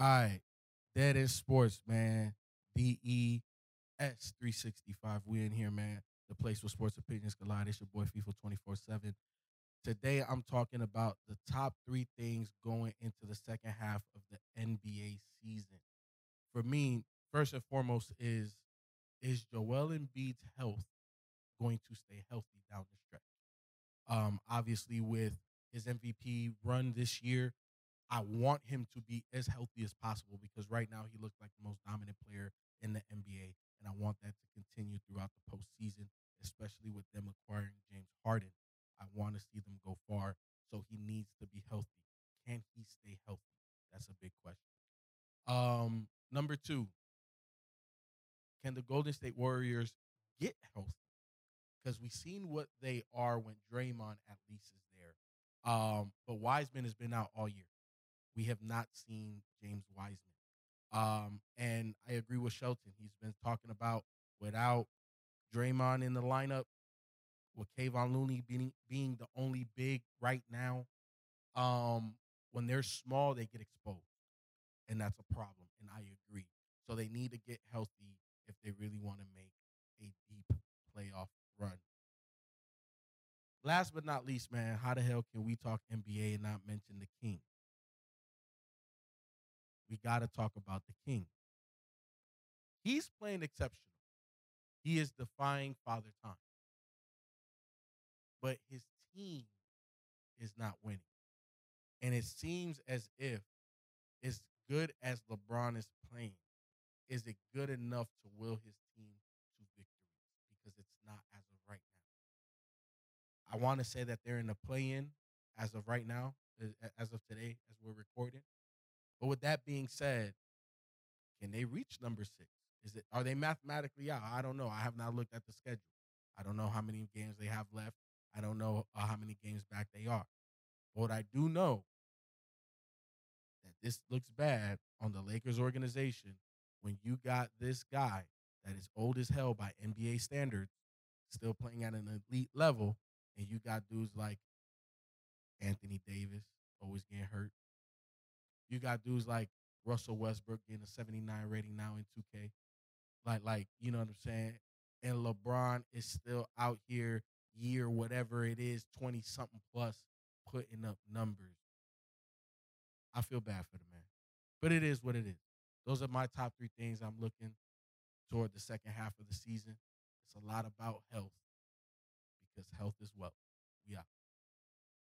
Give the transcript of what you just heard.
All right. That is sports, man. D E S 365. We in here, man. The place where sports opinions collide. It's your boy Feefo 24 7. Today, I'm talking about the top three things going into the second half of the NBA season. For me, first and foremost, is is Joel Embiid's health going to stay healthy down the stretch? Um, obviously, with his MVP run this year, I want him to be as healthy as possible because right now he looks like the most dominant player in the NBA, and I want that to continue throughout the postseason, especially with them acquiring James Harden. I want to see them go far, so he needs to be healthy. Can he stay healthy? That's a big question. Um, number two, can the Golden State Warriors get healthy? Because we've seen what they are when Draymond at least is there. Um, but Wiseman has been out all year. We have not seen James Wiseman. Um, and I agree with Shelton. He's been talking about without Draymond in the lineup, with Kevon Looney being being the only big right now. Um, when they're small, they get exposed, and that's a problem. And I agree. So they need to get healthy if they really want to make a deep playoff run. Last but not least, man, how the hell can we talk NBA and not mention the King? Got to talk about the King. He's playing exceptional. He is defying father time. But his team is not winning. And it seems as if as good as LeBron is playing, is it good enough to will his team to victories? Because it's not as of right now. I want to say that they're in the play in as of right now, as of today, as we're recording. But with that being said, can they reach number six? Is it are they mathematically out? I don't know. I have not looked at the schedule. I don't know how many games they have left. I don't know uh, how many games back they are. But what I do know that this looks bad on the Lakers organization when you got this guy that is old as hell by NBA standards, still playing at an elite level, and you got dudes like Anthony Davis always getting hurt. You got dudes like Russell Westbrook getting a 79 rating now in 2K. Like, like, you know what I'm saying? And LeBron is still out here, year whatever it is, 20 something plus, putting up numbers. I feel bad for the man. But it is what it is. Those are my top three things I'm looking toward the second half of the season. It's a lot about health because health is wealth. We out.